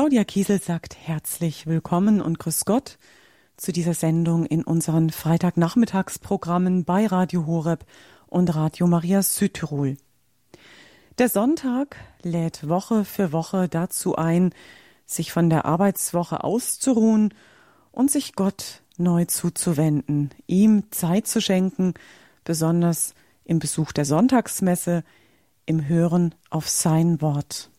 Claudia Kiesel sagt herzlich willkommen und grüß Gott zu dieser Sendung in unseren Freitagnachmittagsprogrammen bei Radio Horeb und Radio Maria Südtirol. Der Sonntag lädt Woche für Woche dazu ein, sich von der Arbeitswoche auszuruhen und sich Gott neu zuzuwenden, ihm Zeit zu schenken, besonders im Besuch der Sonntagsmesse, im Hören auf sein Wort.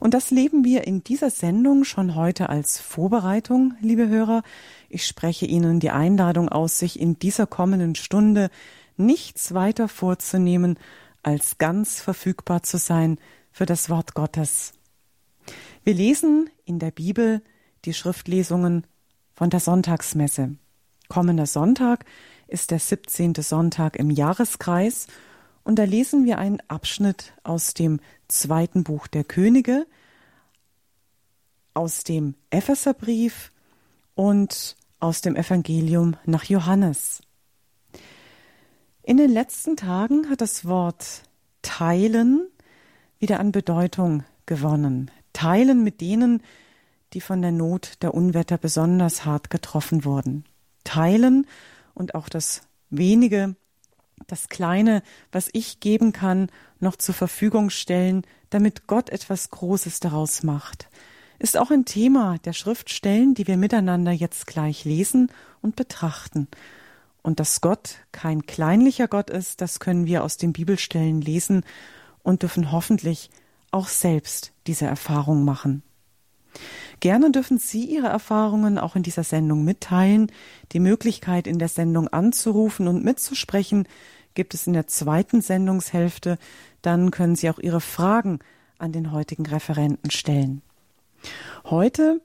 Und das leben wir in dieser Sendung schon heute als Vorbereitung, liebe Hörer. Ich spreche Ihnen die Einladung aus, sich in dieser kommenden Stunde nichts weiter vorzunehmen, als ganz verfügbar zu sein für das Wort Gottes. Wir lesen in der Bibel die Schriftlesungen von der Sonntagsmesse. Kommender Sonntag ist der 17. Sonntag im Jahreskreis und da lesen wir einen Abschnitt aus dem zweiten Buch der Könige, aus dem Epheserbrief und aus dem Evangelium nach Johannes. In den letzten Tagen hat das Wort teilen wieder an Bedeutung gewonnen. Teilen mit denen, die von der Not der Unwetter besonders hart getroffen wurden. Teilen und auch das wenige, das Kleine, was ich geben kann, noch zur Verfügung stellen, damit Gott etwas Großes daraus macht, ist auch ein Thema der Schriftstellen, die wir miteinander jetzt gleich lesen und betrachten. Und dass Gott kein kleinlicher Gott ist, das können wir aus den Bibelstellen lesen und dürfen hoffentlich auch selbst diese Erfahrung machen. Gerne dürfen Sie Ihre Erfahrungen auch in dieser Sendung mitteilen. Die Möglichkeit, in der Sendung anzurufen und mitzusprechen, gibt es in der zweiten Sendungshälfte. Dann können Sie auch Ihre Fragen an den heutigen Referenten stellen. Heute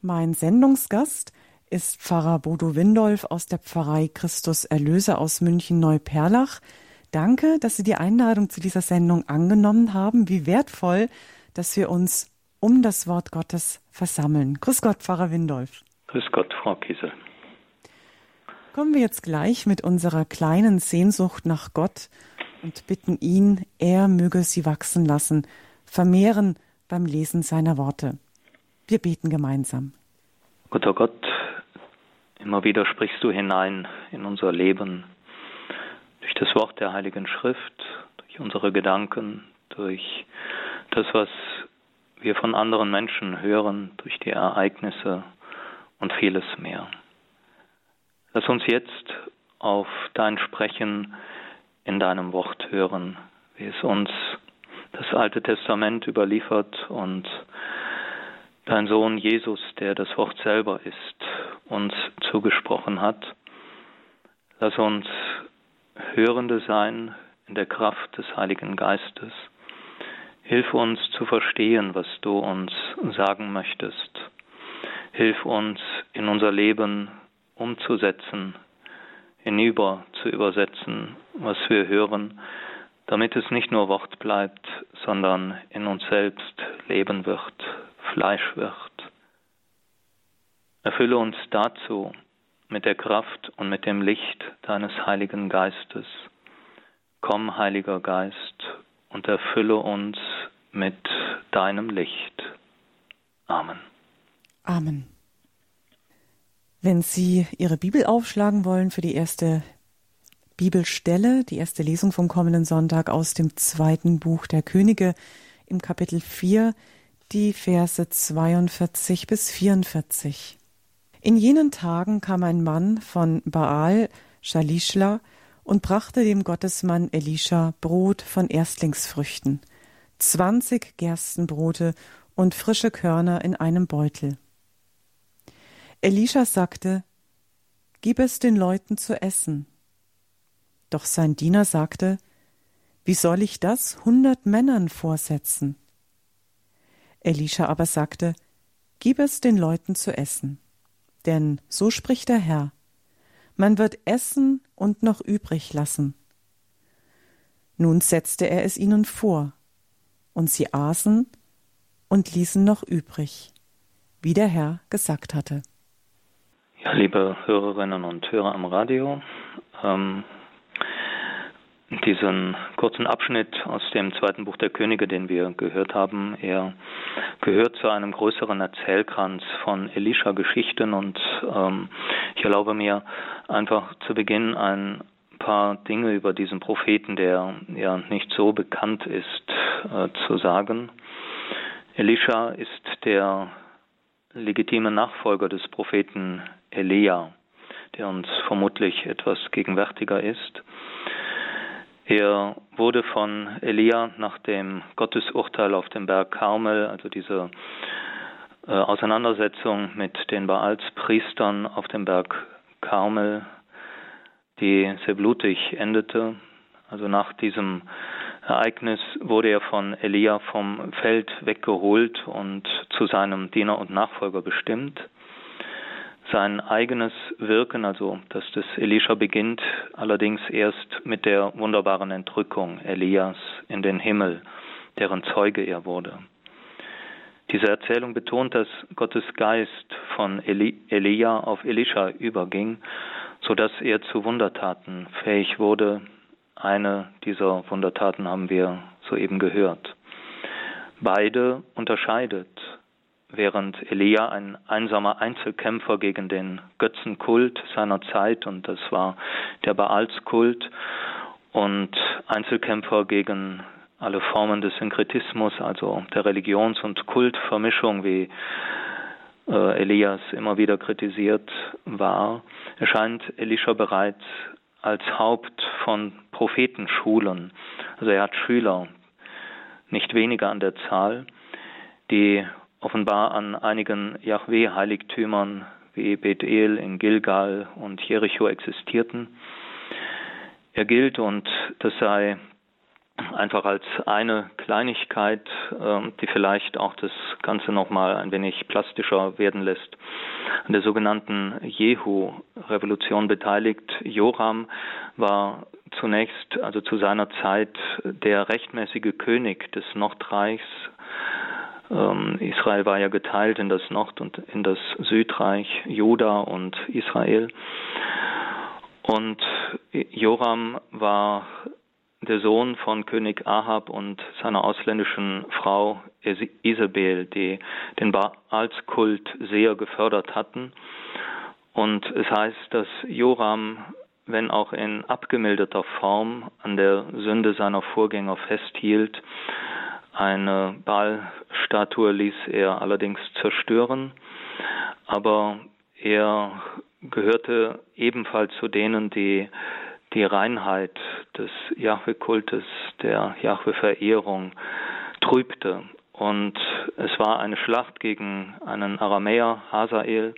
mein Sendungsgast ist Pfarrer Bodo Windolf aus der Pfarrei Christus Erlöser aus München Neuperlach. Danke, dass Sie die Einladung zu dieser Sendung angenommen haben. Wie wertvoll, dass wir uns um das Wort Gottes versammeln. Grüß Gott, Pfarrer Windolf. Grüß Gott, Frau Kiesel. Kommen wir jetzt gleich mit unserer kleinen Sehnsucht nach Gott und bitten ihn, er möge sie wachsen lassen, vermehren beim Lesen seiner Worte. Wir beten gemeinsam. Guter Gott, immer wieder sprichst du hinein in unser Leben durch das Wort der Heiligen Schrift, durch unsere Gedanken, durch das, was wir von anderen Menschen hören, durch die Ereignisse und vieles mehr. Lass uns jetzt auf dein Sprechen in deinem Wort hören, wie es uns das Alte Testament überliefert und dein Sohn Jesus, der das Wort selber ist, uns zugesprochen hat. Lass uns Hörende sein in der Kraft des Heiligen Geistes. Hilf uns zu verstehen, was du uns sagen möchtest. Hilf uns in unser Leben umzusetzen, hinüber zu übersetzen, was wir hören, damit es nicht nur Wort bleibt, sondern in uns selbst Leben wird, Fleisch wird. Erfülle uns dazu mit der Kraft und mit dem Licht deines Heiligen Geistes. Komm, Heiliger Geist, und erfülle uns mit deinem Licht. Amen. Amen. Wenn Sie Ihre Bibel aufschlagen wollen für die erste Bibelstelle, die erste Lesung vom kommenden Sonntag aus dem zweiten Buch der Könige im Kapitel 4, die Verse 42 bis 44. In jenen Tagen kam ein Mann von Baal, Shalischla, und brachte dem Gottesmann Elisha Brot von Erstlingsfrüchten, zwanzig Gerstenbrote und frische Körner in einem Beutel. Elisha sagte, Gib es den Leuten zu essen. Doch sein Diener sagte, Wie soll ich das hundert Männern vorsetzen? Elisha aber sagte, Gib es den Leuten zu essen. Denn so spricht der Herr, man wird essen und noch übrig lassen. Nun setzte er es ihnen vor, und sie aßen und ließen noch übrig, wie der Herr gesagt hatte. Ja, liebe Hörerinnen und Hörer am Radio, ähm, diesen kurzen Abschnitt aus dem zweiten Buch der Könige, den wir gehört haben. Er gehört zu einem größeren Erzählkranz von Elisha-Geschichten und ähm, ich erlaube mir einfach zu Beginn ein paar Dinge über diesen Propheten, der ja nicht so bekannt ist, äh, zu sagen. Elisha ist der legitime Nachfolger des Propheten Elia, der uns vermutlich etwas gegenwärtiger ist. Er wurde von Elia nach dem Gottesurteil auf dem Berg Karmel, also diese äh, Auseinandersetzung mit den Baalspriestern auf dem Berg Karmel, die sehr blutig endete. Also nach diesem Ereignis wurde er von Elia vom Feld weggeholt und zu seinem Diener und Nachfolger bestimmt sein eigenes Wirken, also dass das Elisha beginnt, allerdings erst mit der wunderbaren Entrückung Elias in den Himmel, deren Zeuge er wurde. Diese Erzählung betont, dass Gottes Geist von Eli Elia auf Elisha überging, so dass er zu Wundertaten fähig wurde. Eine dieser Wundertaten haben wir soeben gehört. Beide unterscheidet während Elia ein einsamer Einzelkämpfer gegen den Götzenkult seiner Zeit, und das war der Baalskult, und Einzelkämpfer gegen alle Formen des Synkretismus, also der Religions- und Kultvermischung, wie äh, Elias immer wieder kritisiert war, erscheint Elisha bereits als Haupt von Prophetenschulen. Also er hat Schüler, nicht weniger an der Zahl, die offenbar an einigen Yahweh-Heiligtümern wie Bethel in Gilgal und Jericho existierten. Er gilt, und das sei einfach als eine Kleinigkeit, ähm, die vielleicht auch das Ganze nochmal ein wenig plastischer werden lässt, an der sogenannten Jehu-Revolution beteiligt. Joram war zunächst, also zu seiner Zeit, der rechtmäßige König des Nordreichs Israel war ja geteilt in das Nord- und in das Südreich, Juda und Israel. Und Joram war der Sohn von König Ahab und seiner ausländischen Frau Isabel, die den Baalskult sehr gefördert hatten. Und es heißt, dass Joram, wenn auch in abgemilderter Form, an der Sünde seiner Vorgänger festhielt eine Ballstatue ließ er allerdings zerstören, aber er gehörte ebenfalls zu denen, die die Reinheit des Jahwe-Kultes, der Jahwe-Verehrung trübte und es war eine Schlacht gegen einen Aramäer, Hazael,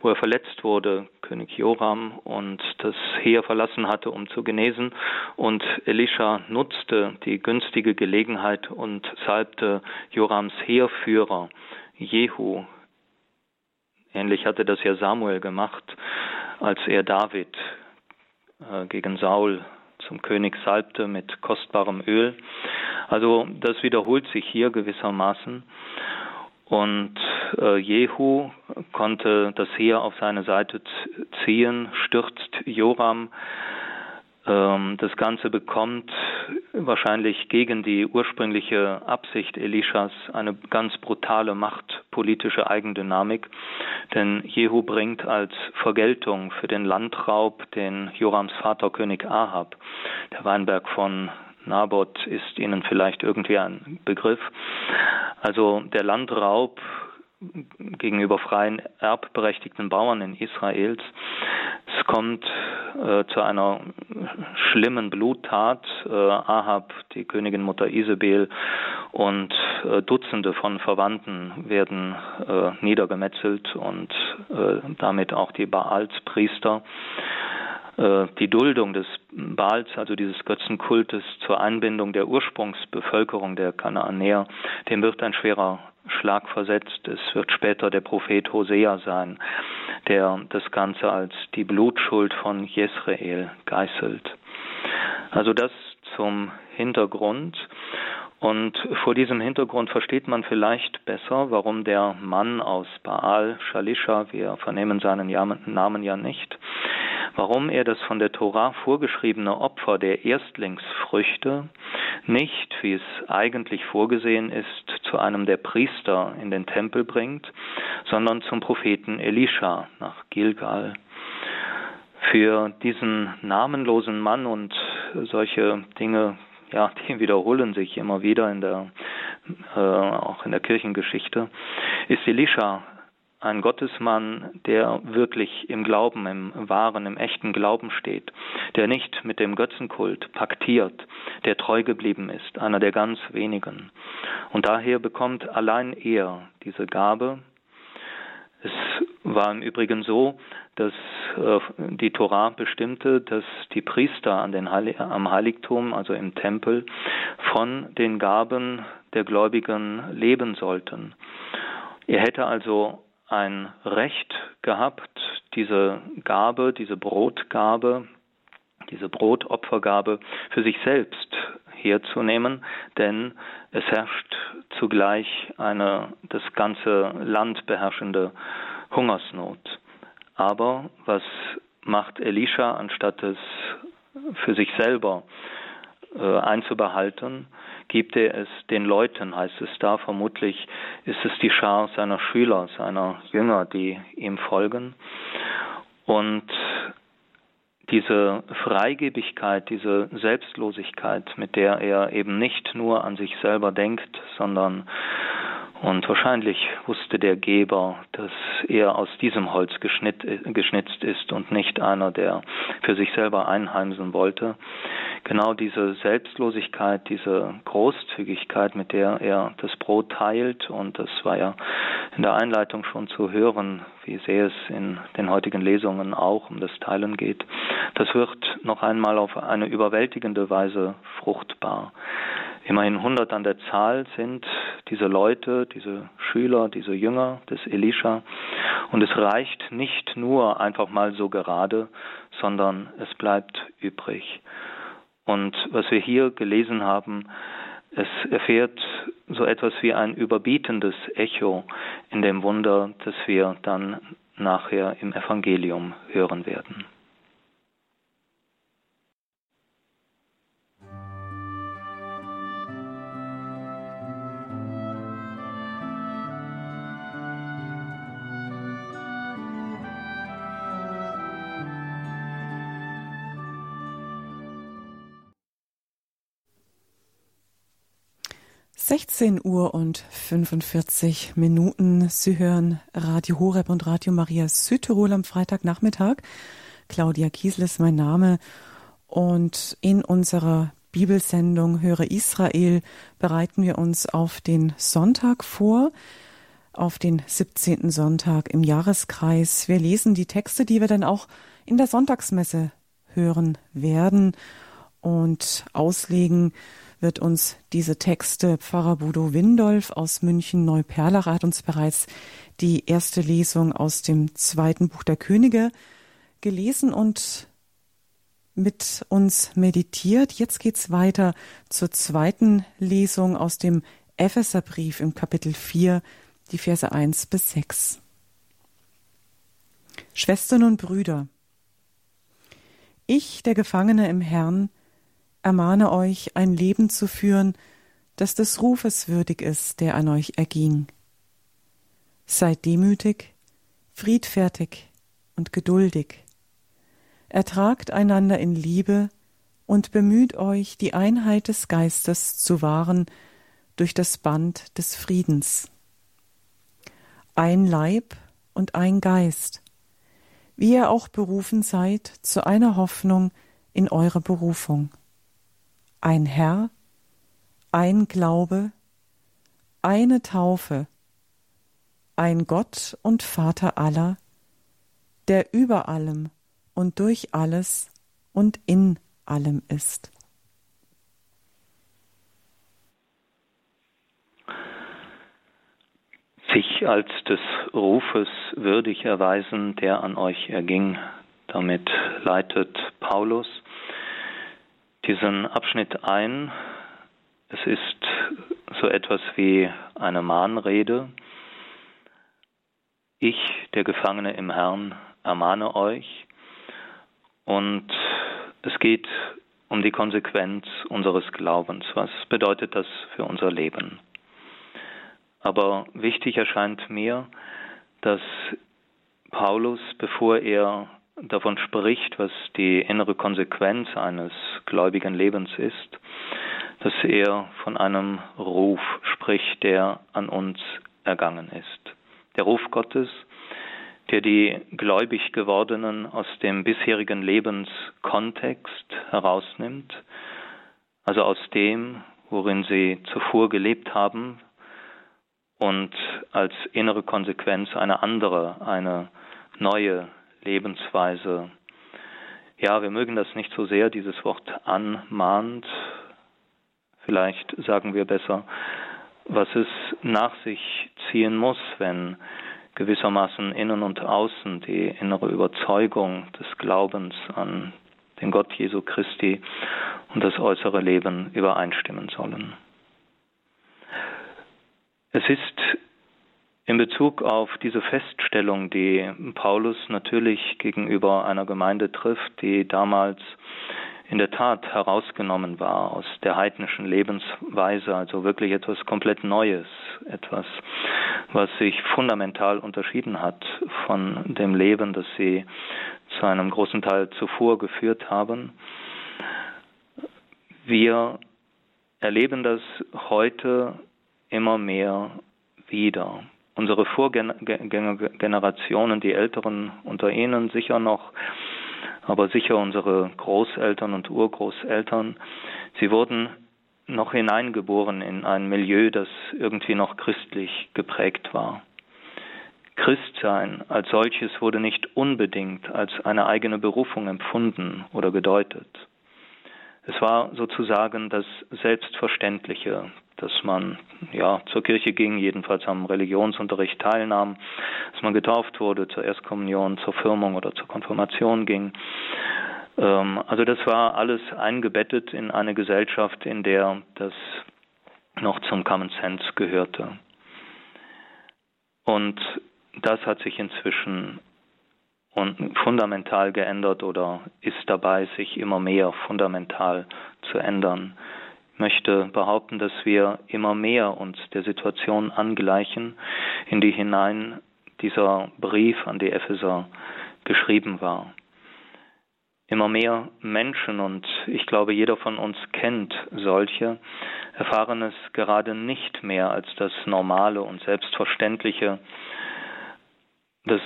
wo er verletzt wurde, König Joram, und das Heer verlassen hatte, um zu genesen. Und Elisha nutzte die günstige Gelegenheit und salbte Jorams Heerführer, Jehu. Ähnlich hatte das ja Samuel gemacht, als er David äh, gegen Saul zum König salbte mit kostbarem Öl. Also das wiederholt sich hier gewissermaßen. Und äh, Jehu konnte das Heer auf seine Seite ziehen, stürzt Joram. Ähm, das Ganze bekommt wahrscheinlich gegen die ursprüngliche Absicht Elishas eine ganz brutale machtpolitische Eigendynamik. Denn Jehu bringt als Vergeltung für den Landraub, den Jorams Vater König Ahab, der Weinberg von Naboth ist Ihnen vielleicht irgendwie ein Begriff. Also der Landraub gegenüber freien erbberechtigten Bauern in Israels. Es kommt äh, zu einer schlimmen Bluttat. Äh, Ahab, die Königin Mutter Isabel und äh, Dutzende von Verwandten werden äh, niedergemetzelt und äh, damit auch die Baalspriester. Äh, die Duldung des Baals, also dieses Götzenkultes zur Einbindung der Ursprungsbevölkerung der Kanaanäer, dem wird ein schwerer Schlag versetzt. Es wird später der Prophet Hosea sein, der das Ganze als die Blutschuld von Jesrael geißelt. Also das zum Hintergrund. Und vor diesem Hintergrund versteht man vielleicht besser, warum der Mann aus Baal, Shalisha, wir vernehmen seinen Namen ja nicht, warum er das von der Tora vorgeschriebene Opfer der Erstlingsfrüchte nicht, wie es eigentlich vorgesehen ist, zu einem der Priester in den Tempel bringt, sondern zum Propheten Elisha nach Gilgal. Für diesen namenlosen Mann und solche Dinge, ja, die wiederholen sich immer wieder in der, äh, auch in der Kirchengeschichte, ist Elisha ein Gottesmann, der wirklich im Glauben, im wahren, im echten Glauben steht, der nicht mit dem Götzenkult paktiert, der treu geblieben ist, einer der ganz wenigen. Und daher bekommt allein er diese Gabe. Es war im Übrigen so, dass äh, die Torah bestimmte, dass die Priester an den Heilig am Heiligtum, also im Tempel, von den Gaben der Gläubigen leben sollten. Er hätte also ein Recht gehabt, diese Gabe, diese Brotgabe, diese Brotopfergabe für sich selbst herzunehmen, denn es herrscht zugleich eine das ganze Land beherrschende Hungersnot. Aber was macht Elisha, anstatt es für sich selber äh, einzubehalten, gibt er es den Leuten, heißt es da. Vermutlich ist es die Schar seiner Schüler, seiner Jünger, die ihm folgen. Und diese Freigebigkeit, diese Selbstlosigkeit, mit der er eben nicht nur an sich selber denkt, sondern und wahrscheinlich wusste der Geber, dass er aus diesem Holz geschnitzt ist und nicht einer, der für sich selber einheimsen wollte genau diese Selbstlosigkeit, diese Großzügigkeit, mit der er das Brot teilt, und das war ja in der Einleitung schon zu hören, wie sehr es in den heutigen Lesungen auch um das Teilen geht, das wird noch einmal auf eine überwältigende Weise fruchtbar. Immerhin 100 an der Zahl sind diese Leute, diese Schüler, diese Jünger des Elisha. Und es reicht nicht nur einfach mal so gerade, sondern es bleibt übrig. Und was wir hier gelesen haben, es erfährt so etwas wie ein überbietendes Echo in dem Wunder, das wir dann nachher im Evangelium hören werden. 16 Uhr und 45 Minuten. Sie hören Radio Horeb und Radio Maria Südtirol am Freitagnachmittag. Claudia Kiesel ist mein Name. Und in unserer Bibelsendung Höre Israel bereiten wir uns auf den Sonntag vor, auf den 17. Sonntag im Jahreskreis. Wir lesen die Texte, die wir dann auch in der Sonntagsmesse hören werden und auslegen wird uns diese Texte Pfarrer Bodo Windolf aus München Neuperlach hat uns bereits die erste Lesung aus dem zweiten Buch der Könige gelesen und mit uns meditiert. Jetzt geht's weiter zur zweiten Lesung aus dem Epheserbrief im Kapitel 4, die Verse 1 bis 6. Schwestern und Brüder, ich, der Gefangene im Herrn, ermahne euch, ein Leben zu führen, das des Rufes würdig ist, der an euch erging. Seid demütig, friedfertig und geduldig. Ertragt einander in Liebe und bemüht euch, die Einheit des Geistes zu wahren durch das Band des Friedens. Ein Leib und ein Geist, wie ihr auch berufen seid zu einer Hoffnung in eure Berufung ein Herr, ein Glaube, eine Taufe, ein Gott und Vater aller, der über allem und durch alles und in allem ist. Sich als des Rufes würdig erweisen, der an euch erging, damit leitet Paulus diesen Abschnitt ein. Es ist so etwas wie eine Mahnrede. Ich, der Gefangene im Herrn, ermahne euch. und es geht um die Konsequenz unseres Glaubens. Was bedeutet das für unser Leben? Aber wichtig erscheint mir, dass Paulus, bevor er davon spricht, was die innere Konsequenz eines gläubigen Lebens ist, dass er von einem Ruf spricht, der an uns ergangen ist. Der Ruf Gottes, der die gläubig gewordenen aus dem bisherigen Lebenskontext herausnimmt, also aus dem, worin sie zuvor gelebt haben, und als innere Konsequenz eine andere, eine neue Lebensweise. Ja, wir mögen das nicht so sehr, dieses Wort anmahnt. Vielleicht sagen wir besser, was es nach sich ziehen muss, wenn gewissermaßen innen und außen die innere Überzeugung des Glaubens an den Gott Jesu Christi und das äußere Leben übereinstimmen sollen. Es ist in Bezug auf diese Feststellung, die Paulus natürlich gegenüber einer Gemeinde trifft, die damals in der Tat herausgenommen war aus der heidnischen Lebensweise, also wirklich etwas komplett Neues, etwas, was sich fundamental unterschieden hat von dem Leben, das sie zu einem großen Teil zuvor geführt haben. Wir erleben das heute immer mehr wieder. Unsere Vorgängergenerationen, die Älteren unter ihnen sicher noch, aber sicher unsere Großeltern und Urgroßeltern, sie wurden noch hineingeboren in ein Milieu, das irgendwie noch christlich geprägt war. Christsein als solches wurde nicht unbedingt als eine eigene Berufung empfunden oder gedeutet. Es war sozusagen das Selbstverständliche, dass man ja zur Kirche ging, jedenfalls am Religionsunterricht teilnahm, dass man getauft wurde, zur Erstkommunion, zur Firmung oder zur Konfirmation ging. Ähm, also das war alles eingebettet in eine Gesellschaft, in der das noch zum Common Sense gehörte. Und das hat sich inzwischen fundamental geändert oder ist dabei, sich immer mehr fundamental zu ändern möchte behaupten, dass wir immer mehr uns der Situation angleichen, in die hinein dieser Brief an die Epheser geschrieben war. Immer mehr Menschen, und ich glaube, jeder von uns kennt solche, erfahren es gerade nicht mehr als das Normale und Selbstverständliche, das,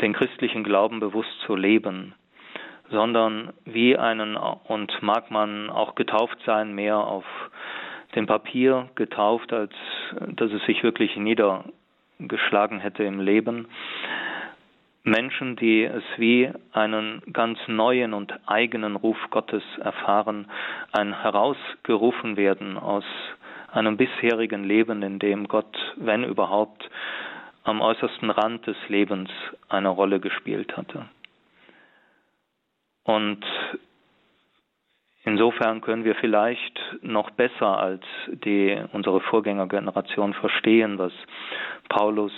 den christlichen Glauben bewusst zu leben sondern wie einen, und mag man auch getauft sein, mehr auf dem Papier getauft, als dass es sich wirklich niedergeschlagen hätte im Leben. Menschen, die es wie einen ganz neuen und eigenen Ruf Gottes erfahren, ein herausgerufen werden aus einem bisherigen Leben, in dem Gott, wenn überhaupt, am äußersten Rand des Lebens eine Rolle gespielt hatte. Und insofern können wir vielleicht noch besser als die, unsere Vorgängergeneration verstehen, was Paulus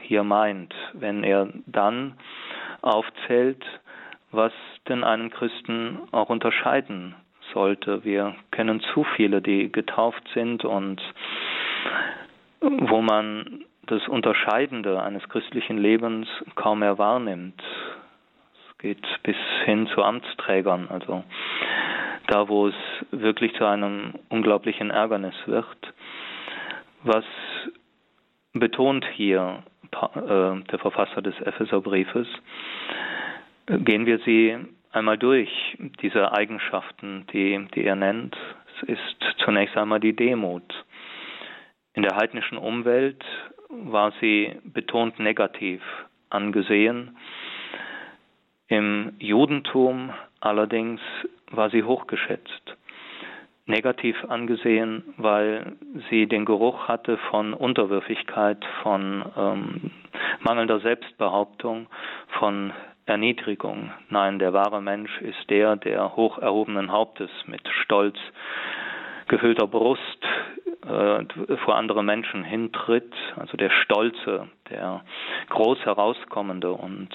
hier meint, wenn er dann aufzählt, was denn einen Christen auch unterscheiden sollte. Wir kennen zu viele, die getauft sind und wo man das Unterscheidende eines christlichen Lebens kaum mehr wahrnimmt geht bis hin zu Amtsträgern, also da, wo es wirklich zu einem unglaublichen Ärgernis wird. Was betont hier äh, der Verfasser des Epheserbriefes? Gehen wir sie einmal durch, diese Eigenschaften, die, die er nennt. Es ist zunächst einmal die Demut. In der heidnischen Umwelt war sie betont negativ angesehen. Im Judentum allerdings war sie hochgeschätzt, negativ angesehen, weil sie den Geruch hatte von Unterwürfigkeit, von ähm, mangelnder Selbstbehauptung, von Erniedrigung. Nein, der wahre Mensch ist der, der hoch erhobenen Hauptes mit stolz gefüllter Brust äh, vor andere Menschen hintritt, also der Stolze, der groß herauskommende und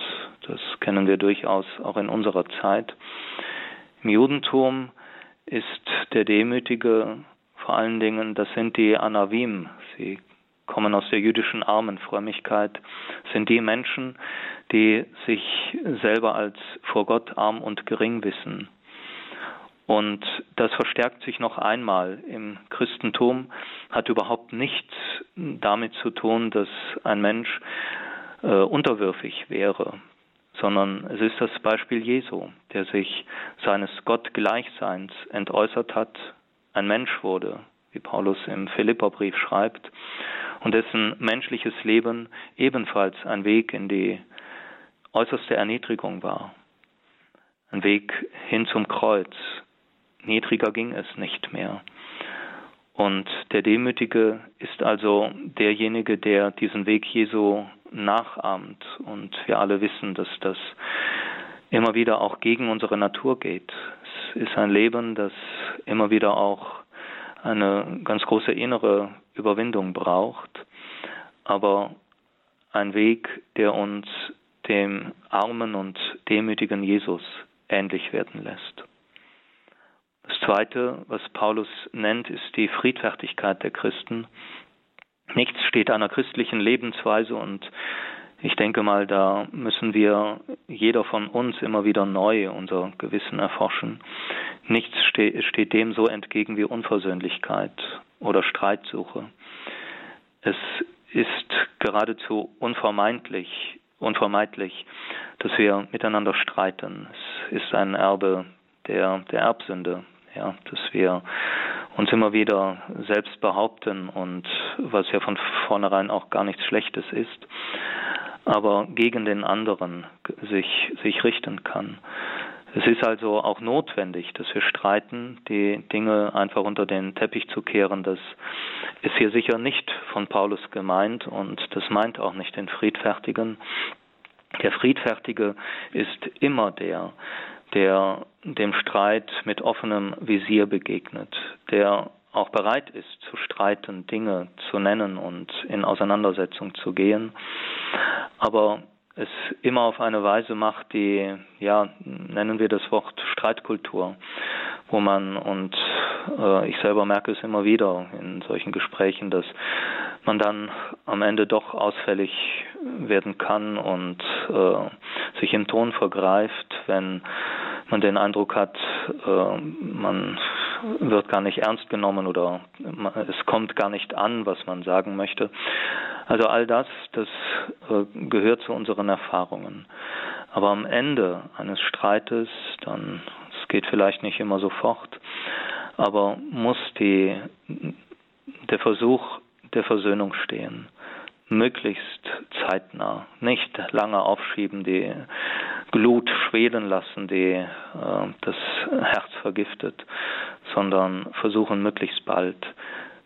das kennen wir durchaus auch in unserer Zeit. Im Judentum ist der Demütige vor allen Dingen, das sind die Anavim, sie kommen aus der jüdischen Armenfrömmigkeit, sind die Menschen, die sich selber als vor Gott arm und gering wissen. Und das verstärkt sich noch einmal im Christentum, hat überhaupt nichts damit zu tun, dass ein Mensch äh, unterwürfig wäre, sondern es ist das Beispiel Jesu, der sich seines Gottgleichseins entäußert hat, ein Mensch wurde, wie Paulus im Philipperbrief schreibt, und dessen menschliches Leben ebenfalls ein Weg in die äußerste Erniedrigung war. Ein Weg hin zum Kreuz. Niedriger ging es nicht mehr. Und der Demütige ist also derjenige, der diesen Weg Jesu nachahmt. Und wir alle wissen, dass das immer wieder auch gegen unsere Natur geht. Es ist ein Leben, das immer wieder auch eine ganz große innere Überwindung braucht, aber ein Weg, der uns dem armen und demütigen Jesus ähnlich werden lässt. Das Zweite, was Paulus nennt, ist die Friedfertigkeit der Christen. Nichts steht einer christlichen Lebensweise und ich denke mal, da müssen wir, jeder von uns, immer wieder neu unser Gewissen erforschen. Nichts steht dem so entgegen wie Unversöhnlichkeit oder Streitsuche. Es ist geradezu unvermeidlich, unvermeidlich, dass wir miteinander streiten. Es ist ein Erbe der, der Erbsünde, ja, dass wir uns immer wieder selbst behaupten und was ja von vornherein auch gar nichts Schlechtes ist aber gegen den anderen sich, sich richten kann. Es ist also auch notwendig, dass wir streiten, die Dinge einfach unter den Teppich zu kehren. Das ist hier sicher nicht von Paulus gemeint und das meint auch nicht den Friedfertigen. Der Friedfertige ist immer der, der dem Streit mit offenem Visier begegnet, der auch bereit ist zu streiten, Dinge zu nennen und in Auseinandersetzung zu gehen, aber es immer auf eine Weise macht, die, ja, nennen wir das Wort Streitkultur, wo man, und äh, ich selber merke es immer wieder in solchen Gesprächen, dass man dann am Ende doch ausfällig werden kann und äh, sich im Ton vergreift, wenn man den Eindruck hat, äh, man wird gar nicht ernst genommen oder es kommt gar nicht an, was man sagen möchte. Also all das, das äh, gehört zu unseren Erfahrungen. Aber am Ende eines Streites, dann, es geht vielleicht nicht immer sofort, aber muss die, der Versuch der Versöhnung stehen möglichst zeitnah, nicht lange aufschieben, die Glut schwelen lassen, die äh, das Herz vergiftet, sondern versuchen möglichst bald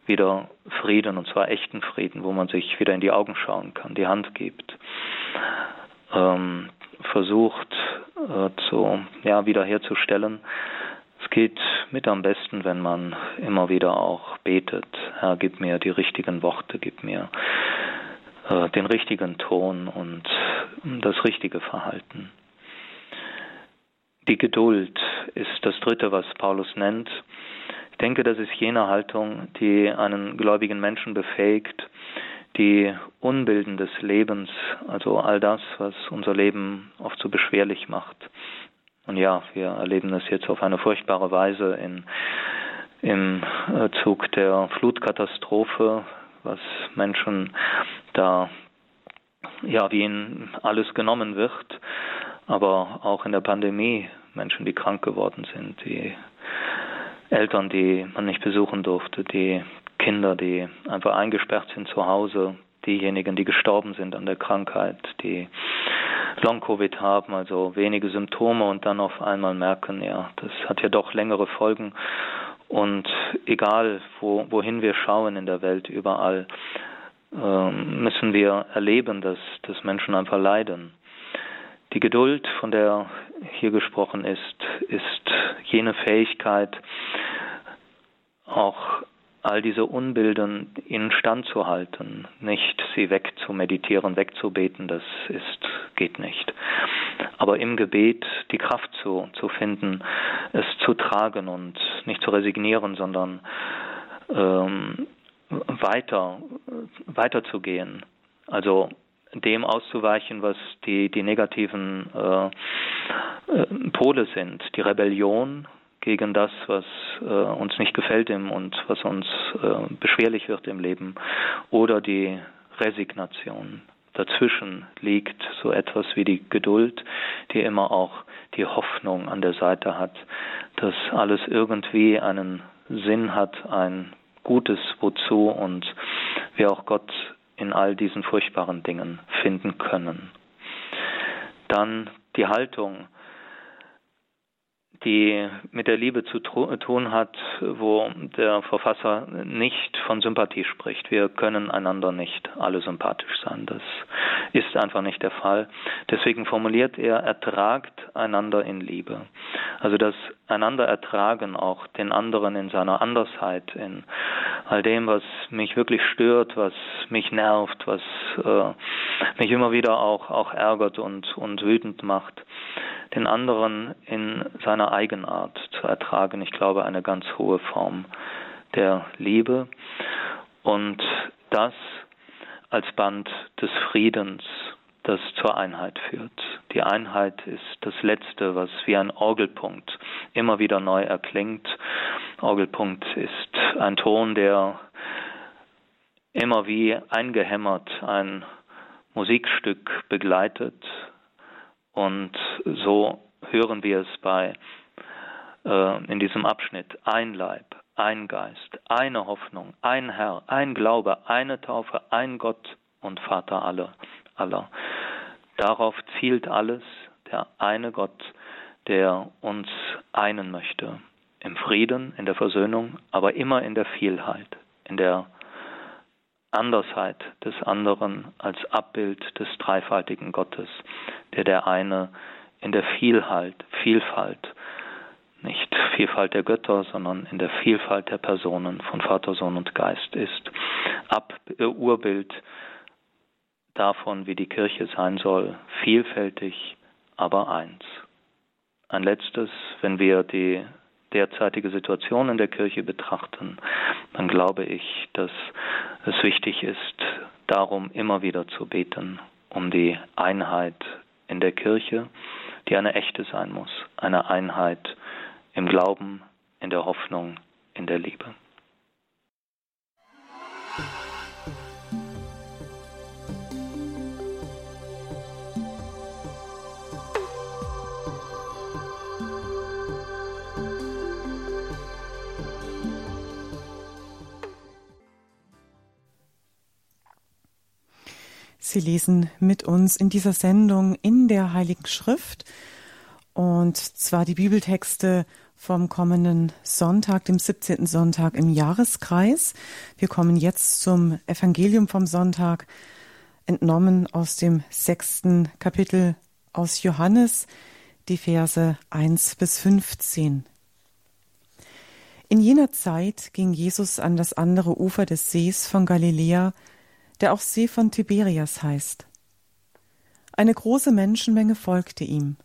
wieder Frieden, und zwar echten Frieden, wo man sich wieder in die Augen schauen kann, die Hand gibt, ähm, versucht äh, zu, ja, wiederherzustellen. Geht mit am besten, wenn man immer wieder auch betet. Herr, gib mir die richtigen Worte, gib mir äh, den richtigen Ton und das richtige Verhalten. Die Geduld ist das Dritte, was Paulus nennt. Ich denke, das ist jene Haltung, die einen gläubigen Menschen befähigt, die Unbilden des Lebens, also all das, was unser Leben oft so beschwerlich macht. Und ja, wir erleben das jetzt auf eine furchtbare Weise in, im äh, Zug der Flutkatastrophe, was Menschen da, ja, wie ihnen alles genommen wird, aber auch in der Pandemie Menschen, die krank geworden sind, die Eltern, die man nicht besuchen durfte, die Kinder, die einfach eingesperrt sind zu Hause, diejenigen, die gestorben sind an der Krankheit, die Long-Covid haben, also wenige Symptome und dann auf einmal merken, ja, das hat ja doch längere Folgen und egal, wo, wohin wir schauen in der Welt, überall äh, müssen wir erleben, dass, dass Menschen einfach leiden. Die Geduld, von der hier gesprochen ist, ist jene Fähigkeit, auch all diese Unbilden in Stand zu halten, nicht sie wegzumeditieren, wegzubeten, das ist, geht nicht. Aber im Gebet die Kraft zu, zu finden, es zu tragen und nicht zu resignieren, sondern ähm, weiter, weiterzugehen. Also dem auszuweichen, was die, die negativen äh, äh, Pole sind, die Rebellion gegen das, was äh, uns nicht gefällt im und was uns äh, beschwerlich wird im Leben, oder die Resignation. Dazwischen liegt so etwas wie die Geduld, die immer auch die Hoffnung an der Seite hat, dass alles irgendwie einen Sinn hat, ein Gutes wozu und wir auch Gott in all diesen furchtbaren Dingen finden können. Dann die Haltung, die mit der Liebe zu tun hat, wo der Verfasser nicht von Sympathie spricht. Wir können einander nicht alle sympathisch sein. Das ist einfach nicht der Fall. Deswegen formuliert er, ertragt einander in Liebe. Also das einander ertragen, auch den anderen in seiner Andersheit, in all dem, was mich wirklich stört, was mich nervt, was äh, mich immer wieder auch, auch ärgert und, und wütend macht den anderen in seiner Eigenart zu ertragen. Ich glaube, eine ganz hohe Form der Liebe. Und das als Band des Friedens, das zur Einheit führt. Die Einheit ist das Letzte, was wie ein Orgelpunkt immer wieder neu erklingt. Orgelpunkt ist ein Ton, der immer wie eingehämmert ein Musikstück begleitet, und so hören wir es bei äh, in diesem Abschnitt ein Leib, ein Geist, eine Hoffnung, ein Herr, ein Glaube, eine Taufe, ein Gott und Vater aller. aller. Darauf zielt alles, der eine Gott, der uns einen möchte. Im Frieden, in der Versöhnung, aber immer in der Vielheit, in der Andersheit des anderen als Abbild des dreifaltigen Gottes, der der eine in der Vielheit, Vielfalt, nicht Vielfalt der Götter, sondern in der Vielfalt der Personen von Vater, Sohn und Geist ist. Ab äh, Urbild davon, wie die Kirche sein soll, vielfältig, aber eins. Ein letztes, wenn wir die derzeitige Situation in der Kirche betrachten, dann glaube ich, dass es wichtig ist, darum immer wieder zu beten, um die Einheit in der Kirche, die eine echte sein muss, eine Einheit im Glauben, in der Hoffnung, in der Liebe. Sie lesen mit uns in dieser Sendung in der Heiligen Schrift und zwar die Bibeltexte vom kommenden Sonntag, dem 17. Sonntag im Jahreskreis. Wir kommen jetzt zum Evangelium vom Sonntag, entnommen aus dem sechsten Kapitel aus Johannes, die Verse 1 bis 15. In jener Zeit ging Jesus an das andere Ufer des Sees von Galiläa, der auch See von Tiberias heißt. Eine große Menschenmenge folgte ihm,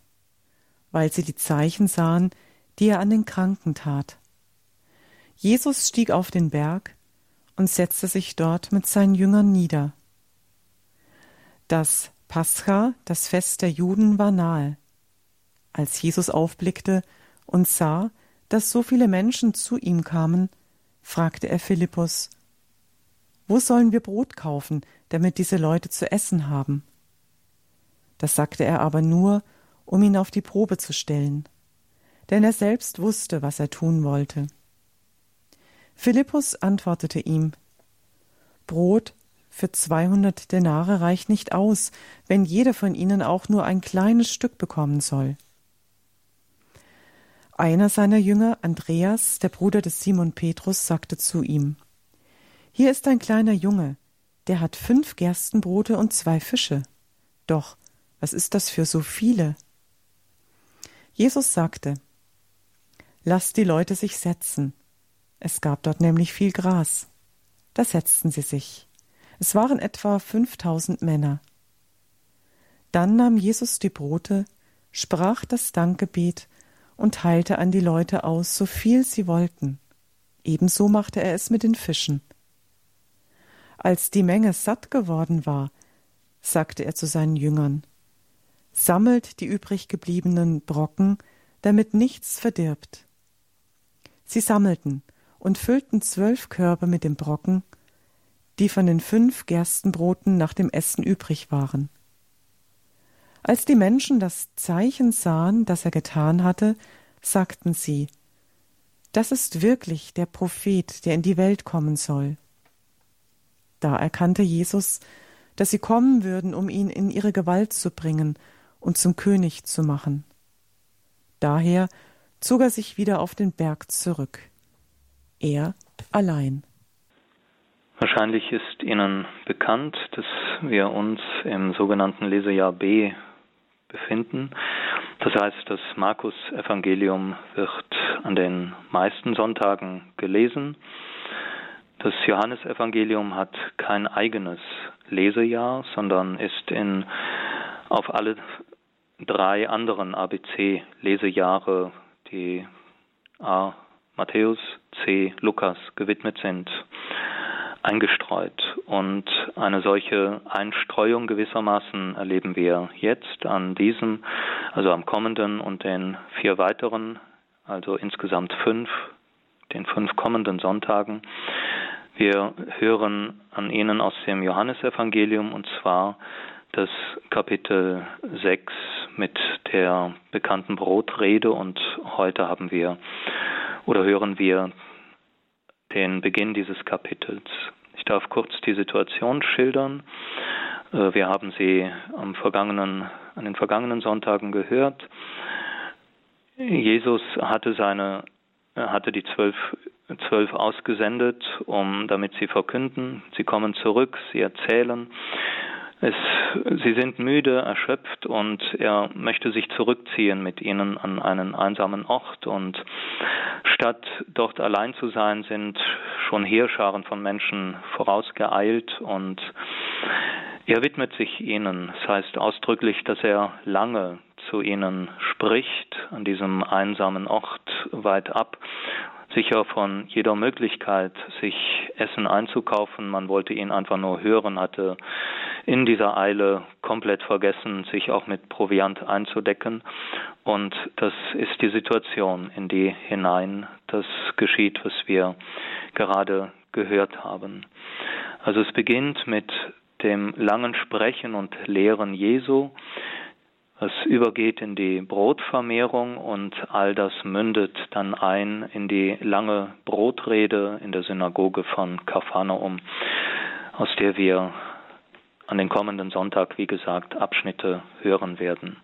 weil sie die Zeichen sahen, die er an den Kranken tat. Jesus stieg auf den Berg und setzte sich dort mit seinen Jüngern nieder. Das Pascha, das Fest der Juden, war nahe. Als Jesus aufblickte und sah, dass so viele Menschen zu ihm kamen, fragte er Philippus, wo sollen wir Brot kaufen, damit diese Leute zu essen haben? Das sagte er aber nur, um ihn auf die Probe zu stellen, denn er selbst wusste, was er tun wollte. Philippus antwortete ihm Brot für zweihundert Denare reicht nicht aus, wenn jeder von ihnen auch nur ein kleines Stück bekommen soll. Einer seiner Jünger, Andreas, der Bruder des Simon Petrus, sagte zu ihm hier ist ein kleiner Junge, der hat fünf Gerstenbrote und zwei Fische. Doch, was ist das für so viele? Jesus sagte, Lasst die Leute sich setzen. Es gab dort nämlich viel Gras. Da setzten sie sich. Es waren etwa fünftausend Männer. Dann nahm Jesus die Brote, sprach das Dankgebet und teilte an die Leute aus, so viel sie wollten. Ebenso machte er es mit den Fischen. Als die Menge satt geworden war, sagte er zu seinen Jüngern, Sammelt die übrig gebliebenen Brocken, damit nichts verdirbt. Sie sammelten und füllten zwölf Körbe mit dem Brocken, die von den fünf Gerstenbroten nach dem Essen übrig waren. Als die Menschen das Zeichen sahen, das er getan hatte, sagten sie, das ist wirklich der Prophet, der in die Welt kommen soll. Da erkannte Jesus, dass sie kommen würden, um ihn in ihre Gewalt zu bringen und zum König zu machen. Daher zog er sich wieder auf den Berg zurück. Er allein. Wahrscheinlich ist Ihnen bekannt, dass wir uns im sogenannten Lesejahr B befinden. Das heißt, das Markus-Evangelium wird an den meisten Sonntagen gelesen. Das Johannesevangelium hat kein eigenes Lesejahr, sondern ist in, auf alle drei anderen ABC-Lesejahre, die A. Matthäus, C. Lukas gewidmet sind, eingestreut. Und eine solche Einstreuung gewissermaßen erleben wir jetzt an diesem, also am kommenden und den vier weiteren, also insgesamt fünf, den fünf kommenden Sonntagen. Wir hören an ihnen aus dem Johannesevangelium und zwar das Kapitel 6 mit der bekannten Brotrede und heute haben wir oder hören wir den Beginn dieses Kapitels. Ich darf kurz die Situation schildern. Äh, wir haben sie am vergangenen, an den vergangenen Sonntagen gehört. Jesus hatte seine, hatte die zwölf, zwölf ausgesendet, um, damit sie verkünden. Sie kommen zurück, sie erzählen. Es, sie sind müde, erschöpft und er möchte sich zurückziehen mit ihnen an einen einsamen Ort. Und statt dort allein zu sein, sind schon Heerscharen von Menschen vorausgeeilt und er widmet sich ihnen. Das heißt ausdrücklich, dass er lange zu ihnen spricht, an diesem einsamen Ort weit ab sicher von jeder Möglichkeit, sich Essen einzukaufen. Man wollte ihn einfach nur hören, hatte in dieser Eile komplett vergessen, sich auch mit Proviant einzudecken. Und das ist die Situation, in die hinein das geschieht, was wir gerade gehört haben. Also es beginnt mit dem langen Sprechen und Lehren Jesu, es übergeht in die Brotvermehrung und all das mündet dann ein in die lange Brotrede in der Synagoge von Kapharnaum, aus der wir an den kommenden Sonntag, wie gesagt, Abschnitte hören werden,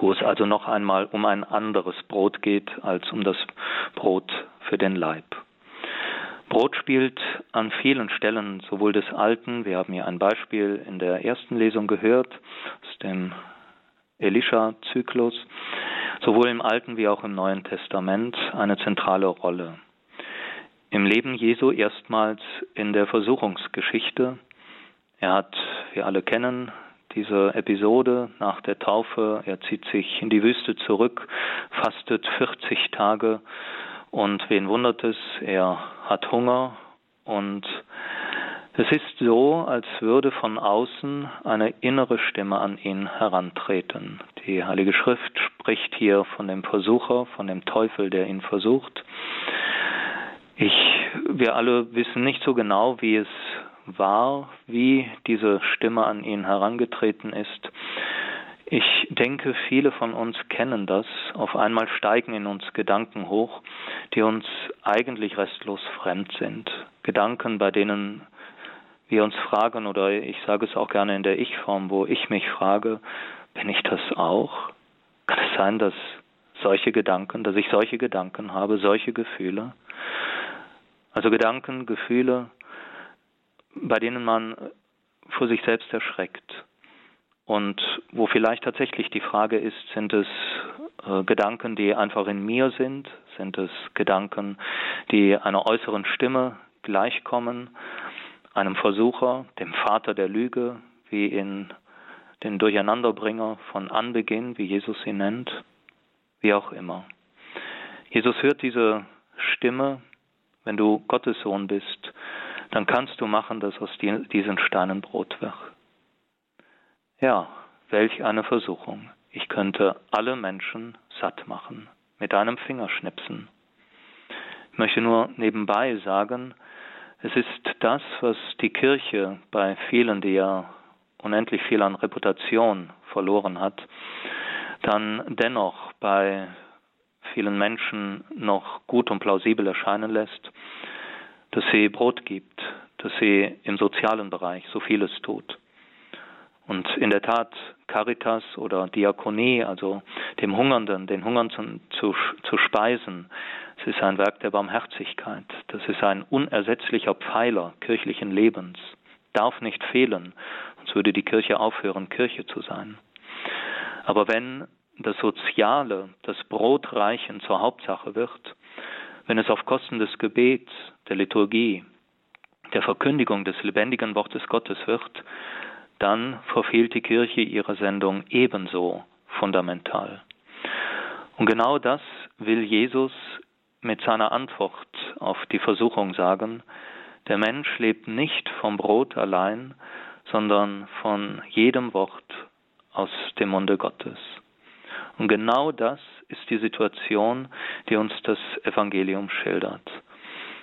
wo es also noch einmal um ein anderes Brot geht als um das Brot für den Leib. Brot spielt an vielen Stellen sowohl des Alten, wir haben hier ein Beispiel in der ersten Lesung gehört, aus dem Elisha-Zyklus sowohl im Alten wie auch im Neuen Testament eine zentrale Rolle. Im Leben Jesu erstmals in der Versuchungsgeschichte. Er hat, wir alle kennen diese Episode nach der Taufe, er zieht sich in die Wüste zurück, fastet 40 Tage und wen wundert es, er hat Hunger und es ist so, als würde von außen eine innere Stimme an ihn herantreten. Die Heilige Schrift spricht hier von dem Versucher, von dem Teufel, der ihn versucht. Ich, wir alle wissen nicht so genau, wie es war, wie diese Stimme an ihn herangetreten ist. Ich denke, viele von uns kennen das. Auf einmal steigen in uns Gedanken hoch, die uns eigentlich restlos fremd sind. Gedanken, bei denen wir uns fragen, oder ich sage es auch gerne in der Ich-Form, wo ich mich frage, bin ich das auch? Kann es sein, dass solche Gedanken, dass ich solche Gedanken habe, solche Gefühle? Also Gedanken, Gefühle, bei denen man vor sich selbst erschreckt. Und wo vielleicht tatsächlich die Frage ist, sind es äh, Gedanken, die einfach in mir sind? Sind es Gedanken, die einer äußeren Stimme gleichkommen, einem Versucher, dem Vater der Lüge, wie in den Durcheinanderbringer von Anbeginn, wie Jesus ihn nennt, wie auch immer. Jesus hört diese Stimme, wenn du Gottes Sohn bist, dann kannst du machen, dass aus diesen Steinen Brot wird. Ja, welch eine Versuchung. Ich könnte alle Menschen satt machen mit einem Fingerschnipsen. Ich möchte nur nebenbei sagen, es ist das, was die Kirche bei vielen, die ja unendlich viel an Reputation verloren hat, dann dennoch bei vielen Menschen noch gut und plausibel erscheinen lässt, dass sie Brot gibt, dass sie im sozialen Bereich so vieles tut. Und in der Tat Caritas oder Diakonie, also dem Hungernden, den Hungern zu, zu, zu speisen, es ist ein Werk der Barmherzigkeit. Das ist ein unersetzlicher Pfeiler kirchlichen Lebens. Darf nicht fehlen, sonst würde die Kirche aufhören, Kirche zu sein. Aber wenn das Soziale, das Brotreichen zur Hauptsache wird, wenn es auf Kosten des Gebets, der Liturgie, der Verkündigung des lebendigen Wortes Gottes wird, dann verfehlt die Kirche ihre Sendung ebenso fundamental. Und genau das will Jesus mit seiner Antwort auf die Versuchung sagen, der Mensch lebt nicht vom Brot allein, sondern von jedem Wort aus dem Munde Gottes. Und genau das ist die Situation, die uns das Evangelium schildert.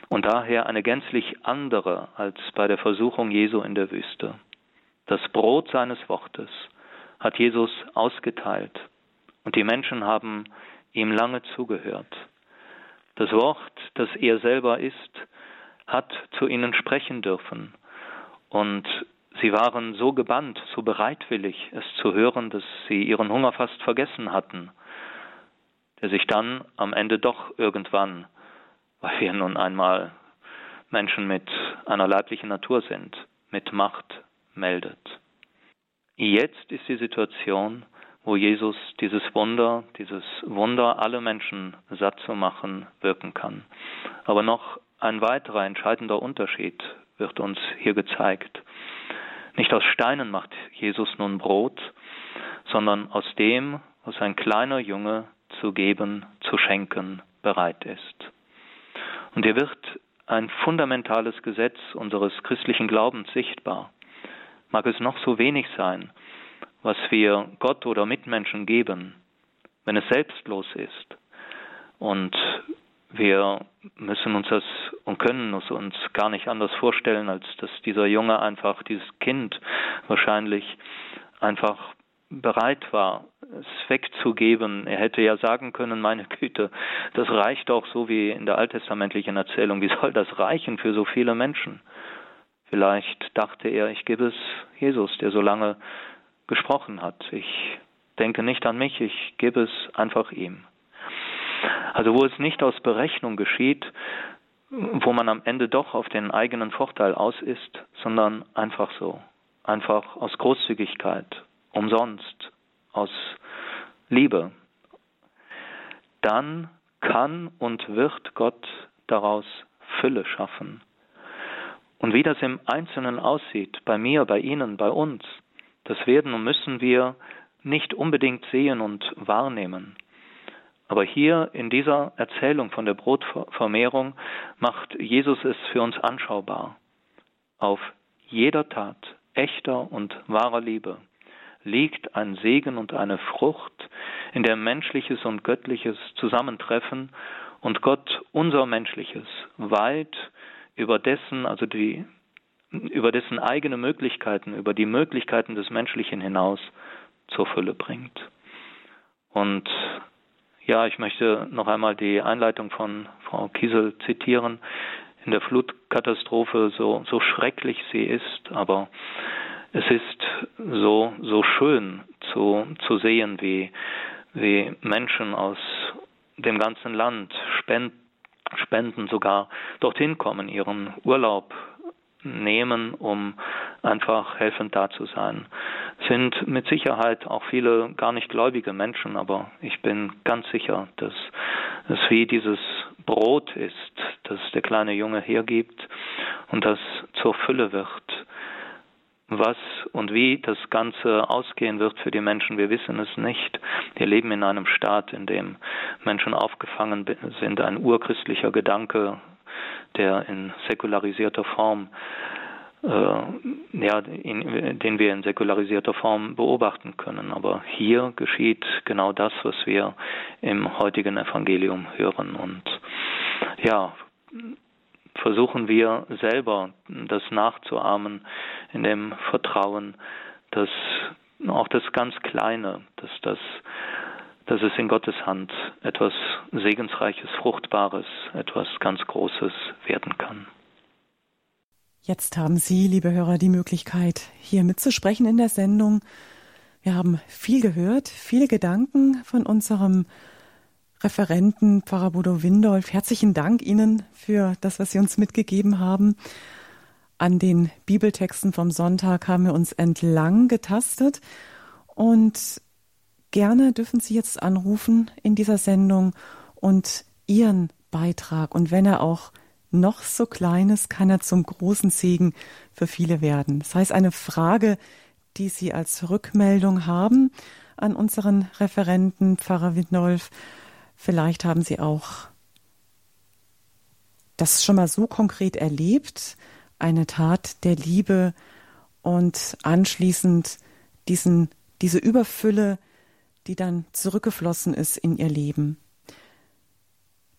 Und daher eine gänzlich andere als bei der Versuchung Jesu in der Wüste. Das Brot seines Wortes hat Jesus ausgeteilt und die Menschen haben ihm lange zugehört. Das Wort, das er selber ist, hat zu ihnen sprechen dürfen und sie waren so gebannt, so bereitwillig, es zu hören, dass sie ihren Hunger fast vergessen hatten, der sich dann am Ende doch irgendwann, weil wir nun einmal Menschen mit einer leiblichen Natur sind, mit Macht meldet. Jetzt ist die Situation, wo Jesus dieses Wunder, dieses Wunder, alle Menschen satt zu machen, wirken kann. Aber noch ein weiterer entscheidender Unterschied wird uns hier gezeigt. Nicht aus Steinen macht Jesus nun Brot, sondern aus dem, was ein kleiner Junge zu geben, zu schenken bereit ist. Und hier wird ein fundamentales Gesetz unseres christlichen Glaubens sichtbar mag es noch so wenig sein, was wir Gott oder Mitmenschen geben, wenn es selbstlos ist. Und wir müssen uns das und können es uns gar nicht anders vorstellen, als dass dieser Junge einfach, dieses Kind wahrscheinlich einfach bereit war, es wegzugeben. Er hätte ja sagen können, meine Güte, das reicht doch so wie in der alttestamentlichen Erzählung. Wie soll das reichen für so viele Menschen? Vielleicht dachte er, ich gebe es Jesus, der so lange gesprochen hat. Ich denke nicht an mich, ich gebe es einfach ihm. Also wo es nicht aus Berechnung geschieht, wo man am Ende doch auf den eigenen Vorteil aus ist, sondern einfach so, einfach aus Großzügigkeit, umsonst, aus Liebe, dann kann und wird Gott daraus Fülle schaffen. Und wie das im Einzelnen aussieht, bei mir, bei Ihnen, bei uns, das werden und müssen wir nicht unbedingt sehen und wahrnehmen. Aber hier in dieser Erzählung von der Brotvermehrung macht Jesus es für uns anschaubar. Auf jeder Tat echter und wahrer Liebe liegt ein Segen und eine Frucht, in der menschliches und göttliches zusammentreffen und Gott unser menschliches weit über dessen, also die, über dessen eigene Möglichkeiten, über die Möglichkeiten des Menschlichen hinaus zur Fülle bringt. Und ja, ich möchte noch einmal die Einleitung von Frau Kiesel zitieren. In der Flutkatastrophe, so, so schrecklich sie ist, aber es ist so, so schön zu, zu sehen, wie, wie Menschen aus dem ganzen Land spenden Spenden sogar dorthin kommen, ihren Urlaub nehmen, um einfach helfend da zu sein. Sind mit Sicherheit auch viele gar nicht gläubige Menschen, aber ich bin ganz sicher, dass es wie dieses Brot ist, das der kleine Junge hergibt und das zur Fülle wird. Was und wie das Ganze ausgehen wird für die Menschen, wir wissen es nicht. Wir leben in einem Staat, in dem Menschen aufgefangen sind, ein urchristlicher Gedanke, der in säkularisierter Form äh, ja, in, den wir in säkularisierter Form beobachten können. Aber hier geschieht genau das, was wir im heutigen Evangelium hören. Und ja, versuchen wir selber das nachzuahmen in dem Vertrauen, dass auch das ganz Kleine, dass das dass es in Gottes Hand etwas Segensreiches, Fruchtbares, etwas ganz Großes werden kann. Jetzt haben Sie, liebe Hörer, die Möglichkeit, hier mitzusprechen in der Sendung. Wir haben viel gehört, viele Gedanken von unserem Referenten Pfarrer Bodo Windolf. Herzlichen Dank Ihnen für das, was Sie uns mitgegeben haben. An den Bibeltexten vom Sonntag haben wir uns entlang getastet und gerne dürfen Sie jetzt anrufen in dieser Sendung und Ihren Beitrag und wenn er auch noch so klein ist, kann er zum großen Segen für viele werden. Das heißt, eine Frage, die Sie als Rückmeldung haben an unseren Referenten Pfarrer Windolf, Vielleicht haben Sie auch das schon mal so konkret erlebt, eine Tat der Liebe und anschließend diesen, diese Überfülle, die dann zurückgeflossen ist in Ihr Leben.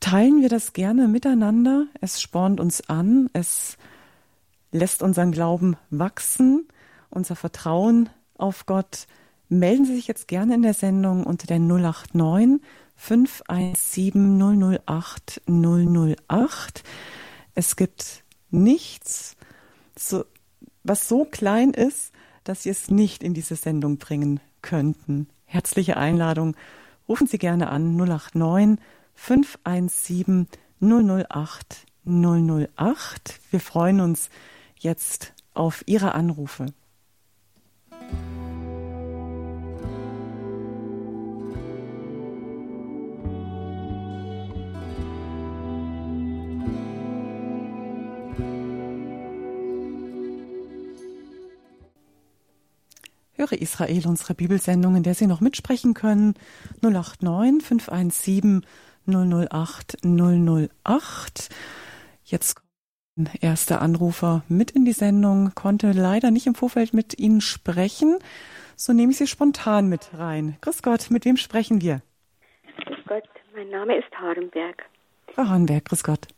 Teilen wir das gerne miteinander. Es spornt uns an, es lässt unseren Glauben wachsen, unser Vertrauen auf Gott. Melden Sie sich jetzt gerne in der Sendung unter der 089 517 008 008. Es gibt nichts, so, was so klein ist, dass Sie es nicht in diese Sendung bringen könnten. Herzliche Einladung. Rufen Sie gerne an 089 517 008 008. Wir freuen uns jetzt auf Ihre Anrufe. Höre Israel, unsere Bibelsendung, in der Sie noch mitsprechen können. 089 517 008 008. Jetzt kommt ein erster Anrufer mit in die Sendung, konnte leider nicht im Vorfeld mit Ihnen sprechen. So nehme ich Sie spontan mit rein. Grüß Gott, mit wem sprechen wir? Grüß Gott, mein Name ist Harenberg. Frau Harenberg, grüß Gott.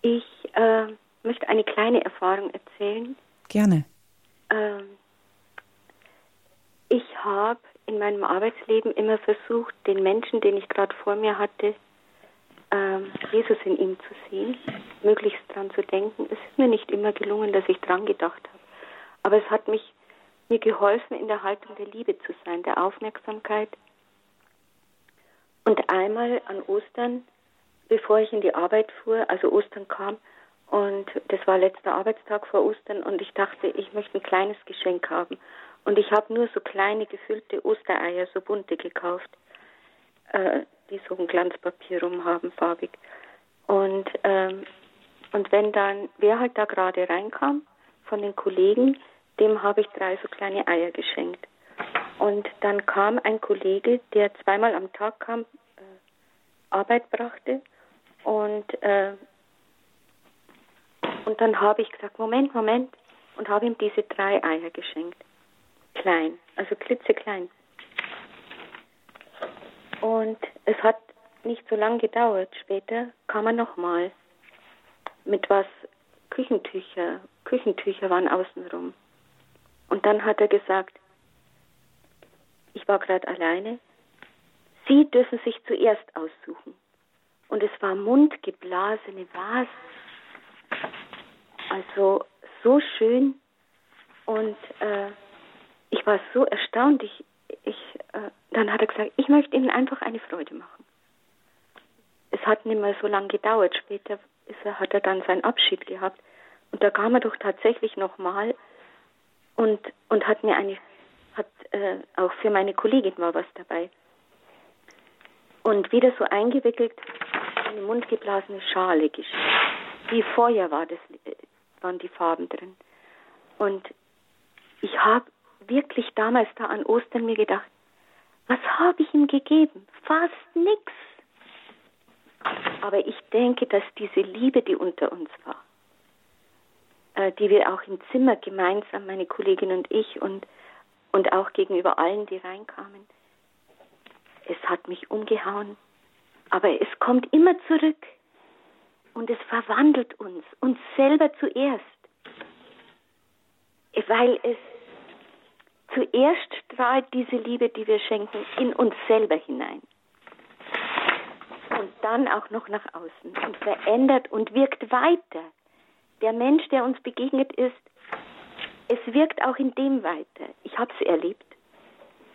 Ich äh, möchte eine kleine Erfahrung erzählen. Gerne. Ähm, ich habe in meinem Arbeitsleben immer versucht, den Menschen, den ich gerade vor mir hatte, ähm, Jesus in ihm zu sehen, möglichst dran zu denken. Es ist mir nicht immer gelungen, dass ich dran gedacht habe. Aber es hat mich mir geholfen, in der Haltung der Liebe zu sein, der Aufmerksamkeit. Und einmal an Ostern, bevor ich in die Arbeit fuhr, also Ostern kam, und das war letzter Arbeitstag vor Ostern, und ich dachte, ich möchte ein kleines Geschenk haben. Und ich habe nur so kleine gefüllte Ostereier, so bunte gekauft, äh, die so ein Glanzpapier rum haben, farbig. Und, ähm, und wenn dann, wer halt da gerade reinkam von den Kollegen, dem habe ich drei so kleine Eier geschenkt. Und dann kam ein Kollege, der zweimal am Tag kam, äh, Arbeit brachte und äh, und dann habe ich gesagt, Moment, Moment, und habe ihm diese drei Eier geschenkt klein, also klitzeklein. Und es hat nicht so lange gedauert. Später kam er nochmal mit was Küchentücher. Küchentücher waren außenrum. Und dann hat er gesagt, ich war gerade alleine. Sie dürfen sich zuerst aussuchen. Und es war mundgeblasene Vasen. Also so schön. Und äh, ich war so erstaunt. Ich, ich, äh, dann hat er gesagt, ich möchte Ihnen einfach eine Freude machen. Es hat nicht mehr so lange gedauert. Später er, hat er dann seinen Abschied gehabt. Und da kam er doch tatsächlich nochmal und, und hat mir eine, hat äh, auch für meine Kollegin war was dabei. Und wieder so eingewickelt, eine mundgeblasene Schale geschickt. Wie Feuer war das, äh, waren die Farben drin. Und ich habe wirklich damals da an Ostern mir gedacht, was habe ich ihm gegeben? Fast nichts. Aber ich denke, dass diese Liebe, die unter uns war, äh, die wir auch im Zimmer gemeinsam, meine Kollegin und ich und, und auch gegenüber allen, die reinkamen, es hat mich umgehauen. Aber es kommt immer zurück und es verwandelt uns, uns selber zuerst, weil es zuerst strahlt diese Liebe, die wir schenken, in uns selber hinein. Und dann auch noch nach außen und verändert und wirkt weiter. Der Mensch, der uns begegnet ist, es wirkt auch in dem weiter. Ich habe es erlebt,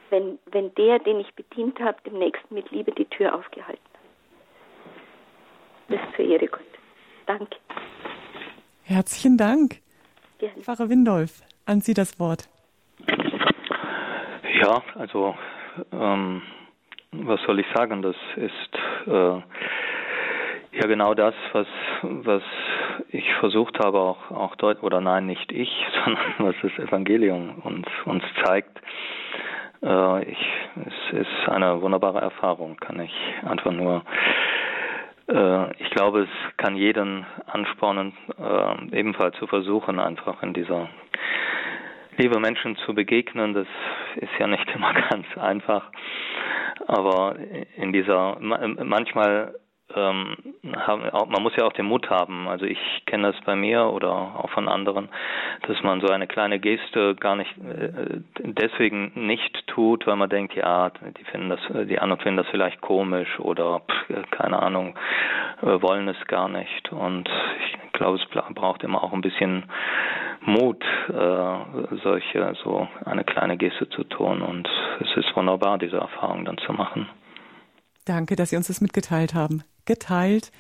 wenn, wenn der, den ich bedient habe, dem Nächsten mit Liebe die Tür aufgehalten hat. Ist zur Ehre Gott. Danke. Herzlichen Dank. Gerne. Pfarrer Windolf, an Sie das Wort. Ja, also ähm, was soll ich sagen? Das ist äh, ja genau das, was was ich versucht habe auch auch deut oder nein, nicht ich, sondern was das Evangelium uns uns zeigt. Äh, ich, es ist eine wunderbare Erfahrung, kann ich einfach nur äh, ich glaube, es kann jeden anspornen, äh, ebenfalls zu versuchen, einfach in dieser liebe Menschen zu begegnen, das ist ja nicht immer ganz einfach. Aber in dieser, manchmal ähm, man muss ja auch den Mut haben. Also ich kenne das bei mir oder auch von anderen, dass man so eine kleine Geste gar nicht äh, deswegen nicht tut, weil man denkt, ja, die finden das, die anderen finden das vielleicht komisch oder pff, keine Ahnung, äh, wollen es gar nicht. Und ich glaube, es braucht immer auch ein bisschen Mut, äh, solche so eine kleine Geste zu tun. Und es ist wunderbar, diese Erfahrung dann zu machen. Danke, dass Sie uns das mitgeteilt haben. Geteilt.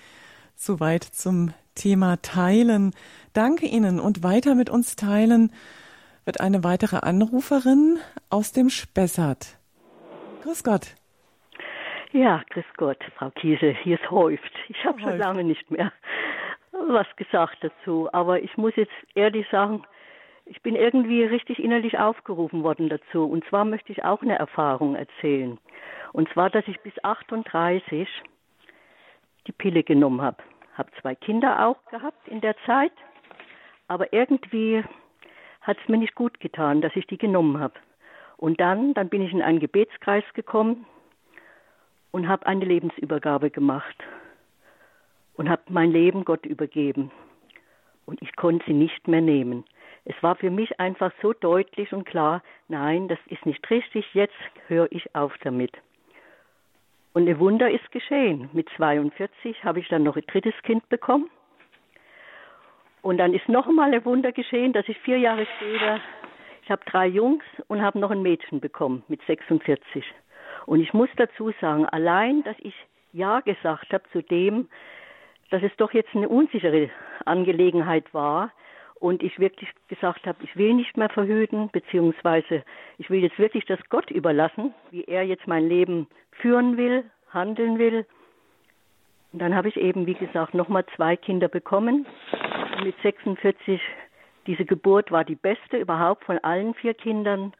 Soweit zum Thema Teilen. Danke Ihnen und weiter mit uns teilen wird eine weitere Anruferin aus dem Spessart. Grüß Gott. Ja, grüß Gott, Frau Kiesel. Hier ist Häuft. Ich habe schon lange nicht mehr was gesagt dazu. Aber ich muss jetzt ehrlich sagen, ich bin irgendwie richtig innerlich aufgerufen worden dazu. Und zwar möchte ich auch eine Erfahrung erzählen. Und zwar, dass ich bis 38 die Pille genommen habe. Habe zwei Kinder auch gehabt in der Zeit. Aber irgendwie hat es mir nicht gut getan, dass ich die genommen habe. Und dann, dann bin ich in einen Gebetskreis gekommen und habe eine Lebensübergabe gemacht und habe mein Leben Gott übergeben. Und ich konnte sie nicht mehr nehmen. Es war für mich einfach so deutlich und klar, nein, das ist nicht richtig, jetzt höre ich auf damit. Und ein Wunder ist geschehen. Mit 42 habe ich dann noch ein drittes Kind bekommen. Und dann ist noch einmal ein Wunder geschehen, dass ich vier Jahre später, ich habe drei Jungs und habe noch ein Mädchen bekommen mit 46. Und ich muss dazu sagen, allein, dass ich Ja gesagt habe zu dem, dass es doch jetzt eine unsichere Angelegenheit war und ich wirklich gesagt habe, ich will nicht mehr verhüten, beziehungsweise ich will jetzt wirklich das Gott überlassen, wie er jetzt mein Leben führen will, handeln will. Und dann habe ich eben, wie gesagt, nochmal zwei Kinder bekommen. Mit 46, diese Geburt war die beste überhaupt von allen vier Kindern.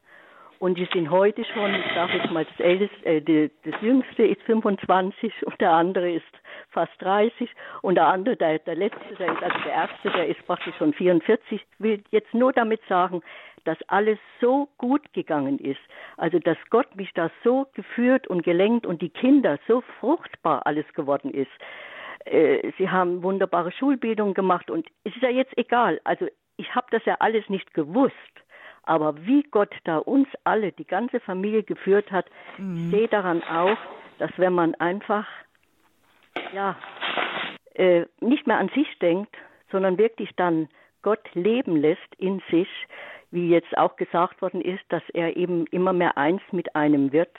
Und die sind heute schon, ich sage jetzt mal, das älteste, äh, das jüngste ist 25 und der andere ist fast 30 und der andere, der, der letzte, der ist also der erste, der ist praktisch schon 44, will jetzt nur damit sagen, dass alles so gut gegangen ist. Also, dass Gott mich da so geführt und gelenkt und die Kinder so fruchtbar alles geworden ist. Äh, sie haben wunderbare Schulbildung gemacht und es ist ja jetzt egal. Also, ich habe das ja alles nicht gewusst. Aber wie Gott da uns alle, die ganze Familie geführt hat, mhm. sehe daran auch, dass wenn man einfach ja äh, nicht mehr an sich denkt, sondern wirklich dann Gott leben lässt in sich, wie jetzt auch gesagt worden ist, dass er eben immer mehr eins mit einem wird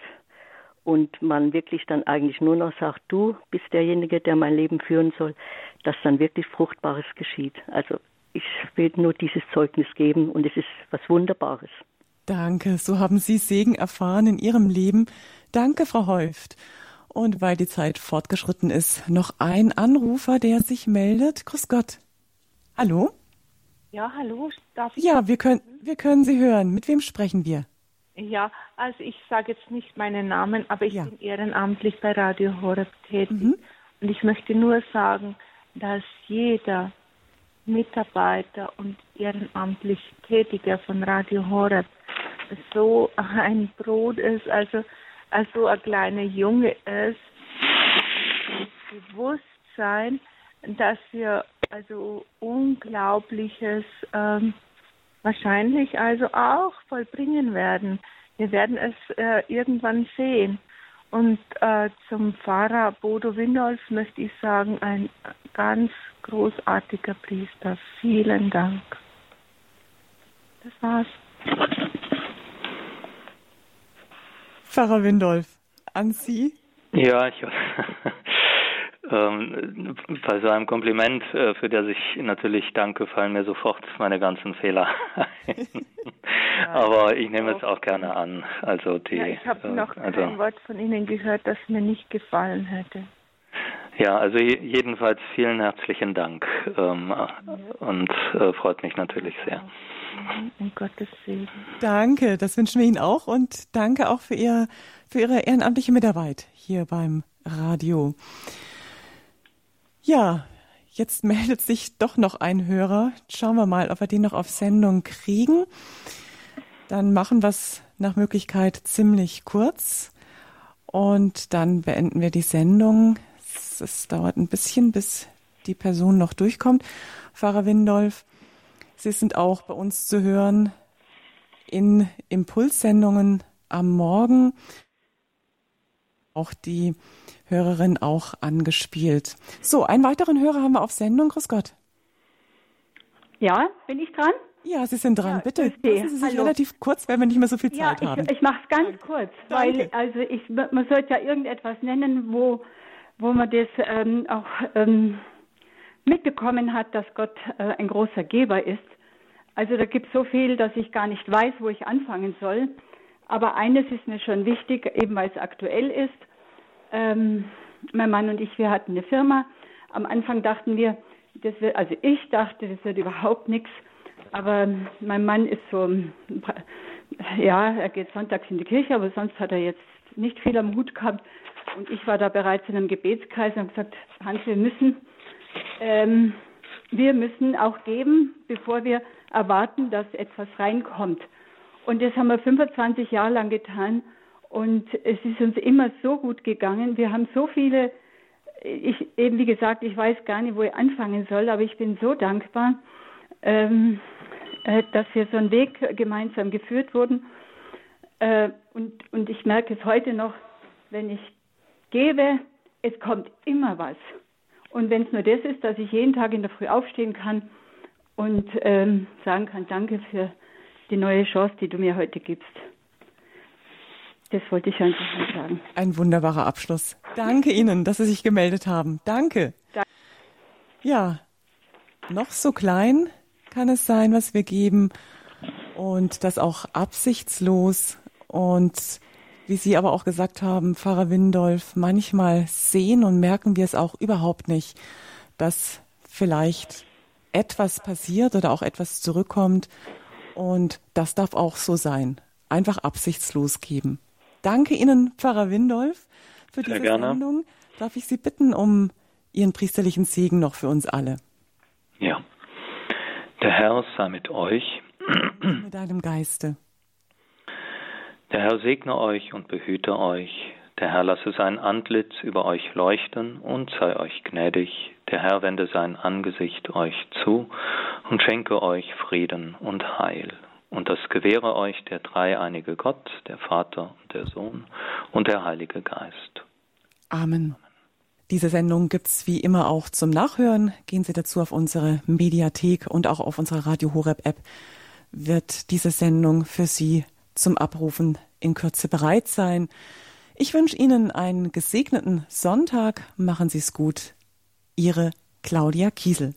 und man wirklich dann eigentlich nur noch sagt, du bist derjenige, der mein Leben führen soll, dass dann wirklich Fruchtbares geschieht. Also ich will nur dieses Zeugnis geben und es ist was Wunderbares. Danke, so haben Sie Segen erfahren in Ihrem Leben. Danke, Frau Häuft. Und weil die Zeit fortgeschritten ist, noch ein Anrufer, der sich meldet. Grüß Gott. Hallo? Ja, hallo. Darf ich ja, wir können, wir können Sie hören. Mit wem sprechen wir? Ja, also ich sage jetzt nicht meinen Namen, aber ich ja. bin ehrenamtlich bei Radio Horeb tätig. Mhm. Und ich möchte nur sagen, dass jeder Mitarbeiter und ehrenamtlich Tätiger von Radio Horeb so ein Brot ist, also, also ein kleiner Junge ist, Bewusstsein, dass wir also Unglaubliches ähm, wahrscheinlich also auch vollbringen werden. Wir werden es äh, irgendwann sehen. Und äh, zum Pfarrer Bodo Windolf möchte ich sagen, ein ganz großartiger Priester. Vielen Dank. Das war's. Pfarrer Windolf, an Sie? Ja, ich ähm, bei so einem Kompliment, äh, für das ich natürlich danke, fallen mir sofort meine ganzen Fehler ein. Aber ich nehme es auch gerne an. Also die, ja, ich habe äh, noch also, kein Wort von Ihnen gehört, das mir nicht gefallen hätte. Ja, also jedenfalls vielen herzlichen Dank ähm, und äh, freut mich natürlich sehr. Um Gottes Segen. Danke, das wünschen wir Ihnen auch und danke auch für, Ihr, für Ihre ehrenamtliche Mitarbeit hier beim Radio. Ja, jetzt meldet sich doch noch ein Hörer. Schauen wir mal, ob wir den noch auf Sendung kriegen. Dann machen wir es nach Möglichkeit ziemlich kurz und dann beenden wir die Sendung. Es, es dauert ein bisschen, bis die Person noch durchkommt. Pfarrer Windolf, Sie sind auch bei uns zu hören in Impulssendungen am Morgen. Auch die Hörerin auch angespielt. So, einen weiteren Hörer haben wir auf Sendung. Grüß Gott. Ja, bin ich dran? Ja, Sie sind dran. Ja, Bitte lassen Sie sich Hallo. relativ kurz, weil wir nicht mehr so viel Zeit ja, haben. Ich, ich mache es ganz kurz, Danke. weil also ich, man sollte ja irgendetwas nennen, wo, wo man das ähm, auch ähm, mitbekommen hat, dass Gott äh, ein großer Geber ist. Also da gibt es so viel, dass ich gar nicht weiß, wo ich anfangen soll. Aber eines ist mir schon wichtig, eben weil es aktuell ist. Ähm, mein Mann und ich, wir hatten eine Firma. Am Anfang dachten wir, das wird, also ich dachte, das wird überhaupt nichts. Aber mein Mann ist so, ja, er geht sonntags in die Kirche, aber sonst hat er jetzt nicht viel am Hut gehabt. Und ich war da bereits in einem Gebetskreis und habe gesagt, Hans, wir müssen, ähm, wir müssen auch geben, bevor wir erwarten, dass etwas reinkommt. Und das haben wir 25 Jahre lang getan. Und es ist uns immer so gut gegangen. Wir haben so viele, ich eben wie gesagt, ich weiß gar nicht, wo ich anfangen soll, aber ich bin so dankbar, ähm, äh, dass wir so einen Weg gemeinsam geführt wurden. Äh, und, und ich merke es heute noch, wenn ich gebe, es kommt immer was. Und wenn es nur das ist, dass ich jeden Tag in der Früh aufstehen kann und ähm, sagen kann, danke für die neue Chance, die du mir heute gibst. Das wollte ich einfach mal sagen. Ein wunderbarer Abschluss. Danke Ihnen, dass Sie sich gemeldet haben. Danke. Danke. Ja, noch so klein kann es sein, was wir geben und das auch absichtslos und wie Sie aber auch gesagt haben, Pfarrer Windolf, manchmal sehen und merken wir es auch überhaupt nicht, dass vielleicht etwas passiert oder auch etwas zurückkommt und das darf auch so sein. Einfach absichtslos geben. Danke Ihnen, Pfarrer Windolf, für Sehr diese gerne. Sendung. Darf ich Sie bitten um Ihren priesterlichen Segen noch für uns alle? Ja. Der Herr sei mit euch. Mit deinem Geiste. Der Herr segne euch und behüte euch. Der Herr lasse sein Antlitz über euch leuchten und sei euch gnädig. Der Herr wende sein Angesicht euch zu und schenke euch Frieden und Heil. Und das gewähre euch der dreieinige Gott, der Vater und der Sohn und der Heilige Geist. Amen. Diese Sendung gibt es wie immer auch zum Nachhören. Gehen Sie dazu auf unsere Mediathek und auch auf unsere Radio Horeb App wird diese Sendung für Sie zum Abrufen in Kürze bereit sein. Ich wünsche Ihnen einen gesegneten Sonntag. Machen Sie es gut. Ihre Claudia Kiesel.